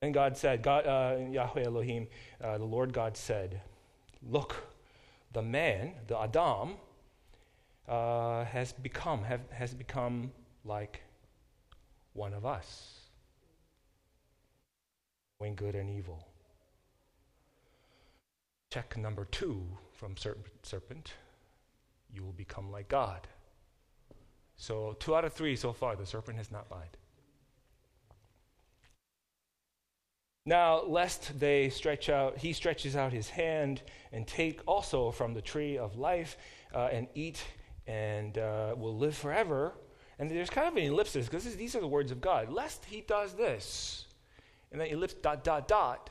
And God said, God, uh, Yahweh Elohim, uh, the Lord God said, Look, the man, the Adam, uh, has become have, has become like one of us, knowing good and evil. Check number two from serpent you will become like God. So, two out of three so far, the serpent has not lied. Now, lest they stretch out, he stretches out his hand and take also from the tree of life uh, and eat and uh, will live forever. And there's kind of an ellipsis because these are the words of God. Lest he does this. And then ellipse, dot, dot, dot.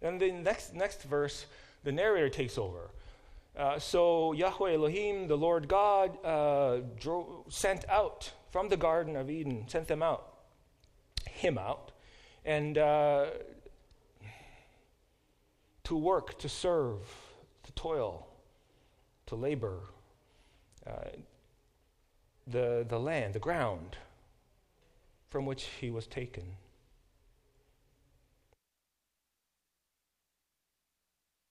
And then next, next verse, the narrator takes over. Uh, so Yahweh Elohim, the Lord God, uh, sent out from the Garden of Eden, sent them out, him out, and uh, to work, to serve, to toil, to labor, uh, the, the land, the ground from which he was taken.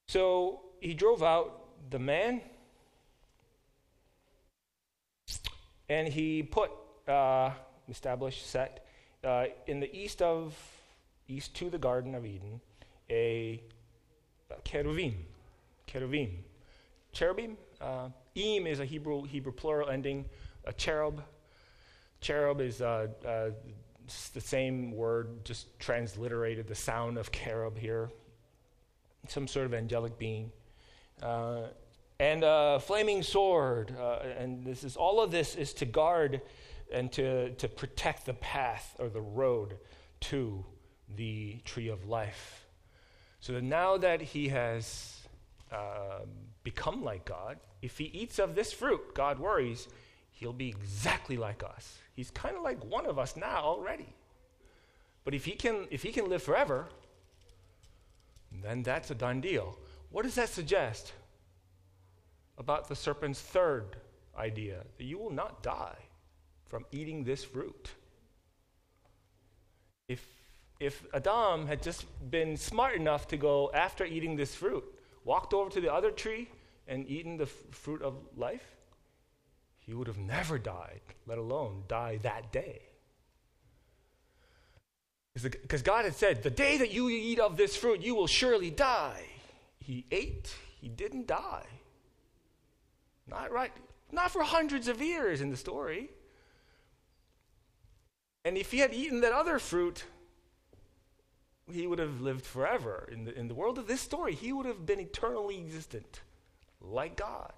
So he drove out the man and he put, uh, established, set, uh, in the east of, east to the Garden of Eden, a, a cherubim. Cherubim. Cherubim? Uh, im is a Hebrew, Hebrew plural ending. A cherub. Cherub is uh, uh, the same word, just transliterated the sound of cherub here some sort of angelic being. Uh, and a flaming sword. Uh, and this is all of this is to guard and to, to protect the path or the road to the tree of life. So that now that he has uh, become like God, if he eats of this fruit, God worries, he'll be exactly like us. He's kind of like one of us now already. But if he can, if he can live forever, then that's a done deal. What does that suggest about the serpent's third idea? That you will not die from eating this fruit. If, if Adam had just been smart enough to go after eating this fruit, walked over to the other tree and eaten the f- fruit of life, he would have never died, let alone die that day. Because God had said, The day that you eat of this fruit, you will surely die. He ate, he didn't die. Not right, not for hundreds of years in the story. And if he had eaten that other fruit, he would have lived forever. In the, in the world of this story, he would have been eternally existent, like God.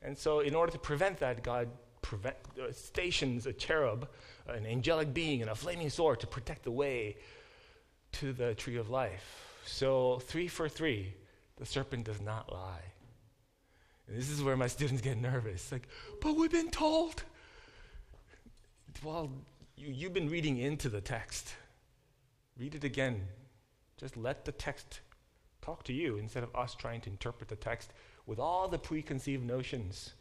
And so, in order to prevent that, God prevent, uh, stations a cherub, an angelic being, and a flaming sword to protect the way to the tree of life. So, three for three, the serpent does not lie. And this is where my students get nervous. Like, but we've been told. Well, you, you've been reading into the text. Read it again. Just let the text talk to you instead of us trying to interpret the text with all the preconceived notions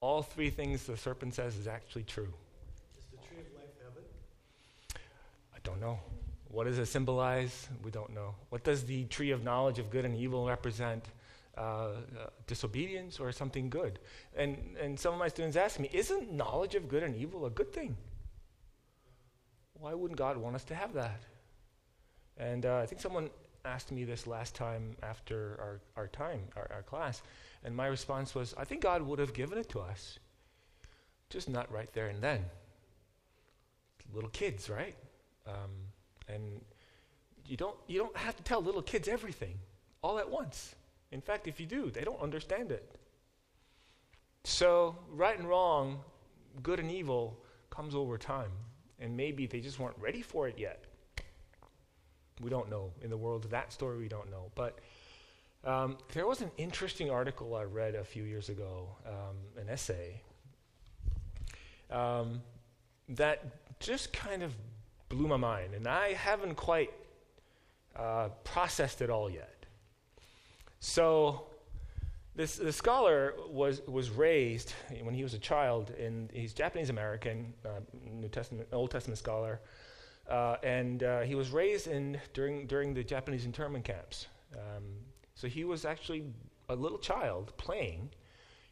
all three things the serpent says is actually true. Is the tree of life heaven? I don't know. What does it symbolize? We don't know. What does the tree of knowledge of good and evil represent? Uh, uh, disobedience or something good? And, and some of my students ask me, isn't knowledge of good and evil a good thing? Why wouldn't God want us to have that? And uh, I think someone asked me this last time after our, our time, our, our class. And my response was, I think God would have given it to us, just not right there and then. Little kids, right? Um, and you don't, you don't have to tell little kids everything all at once. In fact, if you do, they don't understand it. So, right and wrong, good and evil comes over time. And maybe they just weren't ready for it yet. We don't know. In the world of that story, we don't know. But um, there was an interesting article I read a few years ago, um, an essay, um, that just kind of blew my mind, and I haven't quite uh, processed it all yet. So, this the scholar was was raised when he was a child, and he's Japanese American, uh, New Testament, Old Testament scholar, uh, and uh, he was raised in during during the Japanese internment camps. Um, so he was actually a little child playing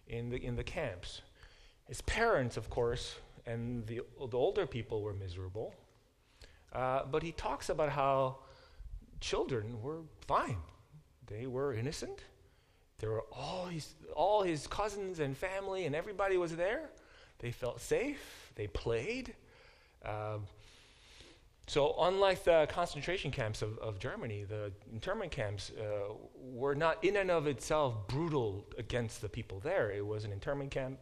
in the, in the camps. His parents, of course, and the, the older people were miserable. Uh, but he talks about how children were fine. They were innocent. There were all his, all his cousins and family, and everybody was there. They felt safe. They played. Um, so, unlike the concentration camps of, of Germany, the internment camps uh, were not in and of itself brutal against the people there. It was an internment camp.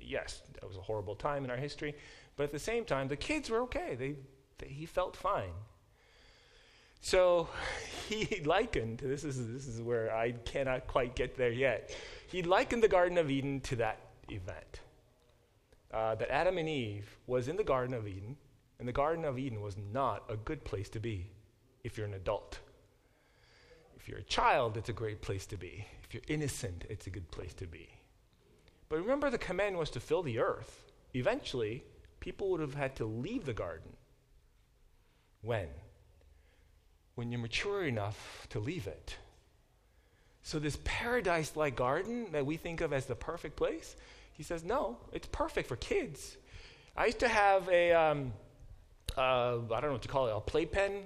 Yes, that was a horrible time in our history. But at the same time, the kids were okay. They, they, he felt fine. So he likened, this is, this is where I cannot quite get there yet. He likened the Garden of Eden to that event. Uh, that Adam and Eve was in the Garden of Eden and the Garden of Eden was not a good place to be if you're an adult. If you're a child, it's a great place to be. If you're innocent, it's a good place to be. But remember, the command was to fill the earth. Eventually, people would have had to leave the garden. When? When you're mature enough to leave it. So, this paradise like garden that we think of as the perfect place, he says, no, it's perfect for kids. I used to have a. Um, uh, I don't know what to call it, a playpen,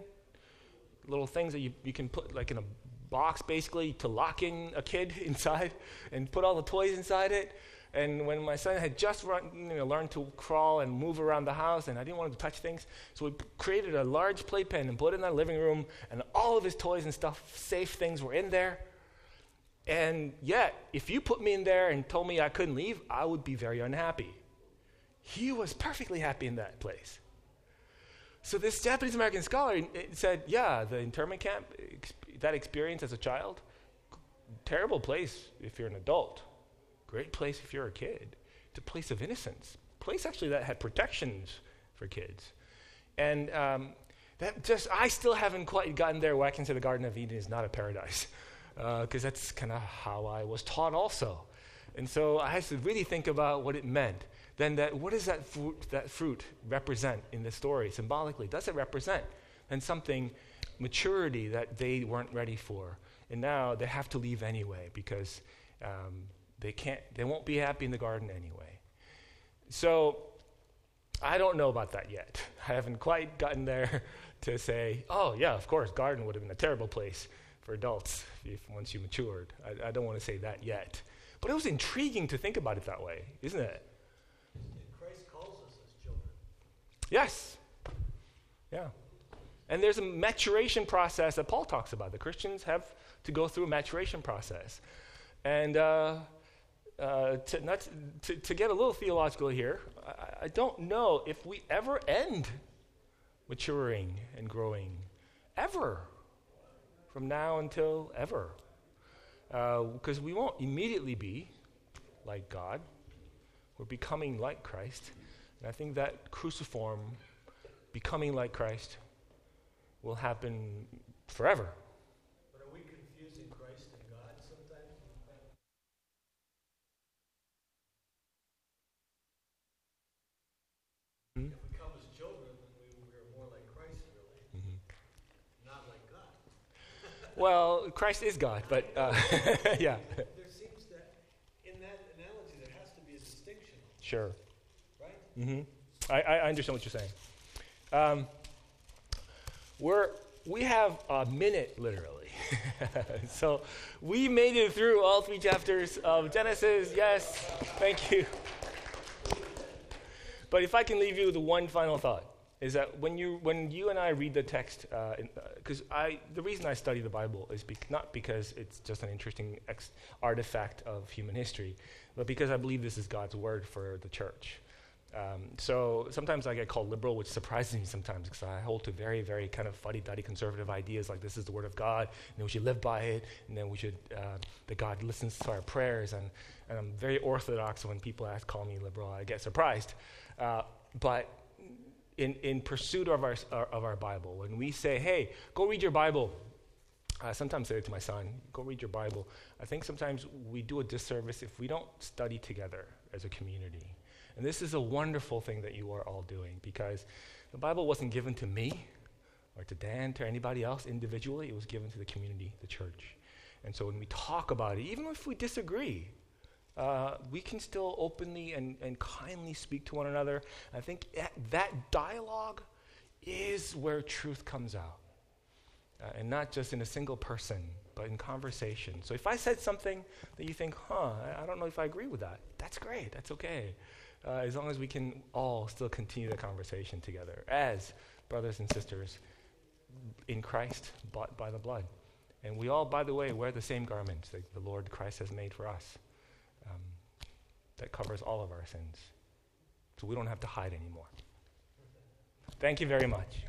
little things that you, you can put like in a box basically to lock in a kid inside and put all the toys inside it. And when my son had just run, you know, learned to crawl and move around the house, and I didn't want him to touch things, so we created a large playpen and put it in the living room, and all of his toys and stuff, safe things, were in there. And yet, if you put me in there and told me I couldn't leave, I would be very unhappy. He was perfectly happy in that place. So this Japanese American scholar said, yeah, the internment camp, that experience as a child, terrible place if you're an adult, great place if you're a kid. It's a place of innocence, place actually that had protections for kids. And um, that just, I still haven't quite gotten there can say the Garden of Eden is not a paradise, because uh, that's kind of how I was taught also. And so I had to really think about what it meant then that, what does that fruit, that fruit represent in the story symbolically? Does it represent then something, maturity that they weren't ready for? And now they have to leave anyway because um, they, can't, they won't be happy in the garden anyway. So I don't know about that yet. I haven't quite gotten there to say, oh, yeah, of course, garden would have been a terrible place for adults if, once you matured. I, I don't want to say that yet. But it was intriguing to think about it that way, isn't it? Christ calls us as children. Yes. Yeah. And there's a maturation process that Paul talks about. The Christians have to go through a maturation process. And uh, uh, to, not, to, to, get a little theological here, I, I, don't know if we ever end maturing and growing, ever, from now until ever. Because uh, we won't immediately be like God, we're becoming like Christ. And I think that cruciform, becoming like Christ, will happen forever. But are we confusing Christ and God sometimes? Hmm? If we come as children, then we, we are more like Christ, really. Mm-hmm. Not like God. Well, Christ is God, but uh, yeah. There seems that in that analogy there has to be a distinction. Sure. Right? Mm-hmm. I, I understand what you're saying. Um, we're, we have a minute, literally. so we made it through all three chapters of Genesis. Yes, thank you. But if I can leave you with one final thought, is that when you, when you and I read the text, because uh, uh, the reason I study the Bible is bec- not because it's just an interesting ex- artifact of human history, but because I believe this is God's word for the church. Um, so sometimes I get called liberal, which surprises me sometimes because I hold to very, very kind of fuddy-duddy conservative ideas like this is the word of God, and we should live by it, and then we should uh, that God listens to our prayers, and, and I'm very orthodox. When people ask, call me liberal, I get surprised. Uh, but in in pursuit of our, of our Bible, when we say, "Hey, go read your Bible," I sometimes say it to my son, "Go read your Bible." I think sometimes we do a disservice if we don't study together as a community. And this is a wonderful thing that you are all doing because the Bible wasn't given to me or to Dan, to anybody else individually. It was given to the community, the church. And so when we talk about it, even if we disagree, uh, we can still openly and, and kindly speak to one another. I think that, that dialogue is where truth comes out. Uh, and not just in a single person, but in conversation. So if I said something that you think, huh, I, I don't know if I agree with that, that's great, that's okay. Uh, as long as we can all still continue the conversation together as brothers and sisters in Christ, bought by the blood. And we all, by the way, wear the same garments that the Lord Christ has made for us that covers all of our sins. So we don't have to hide anymore. Thank you very much.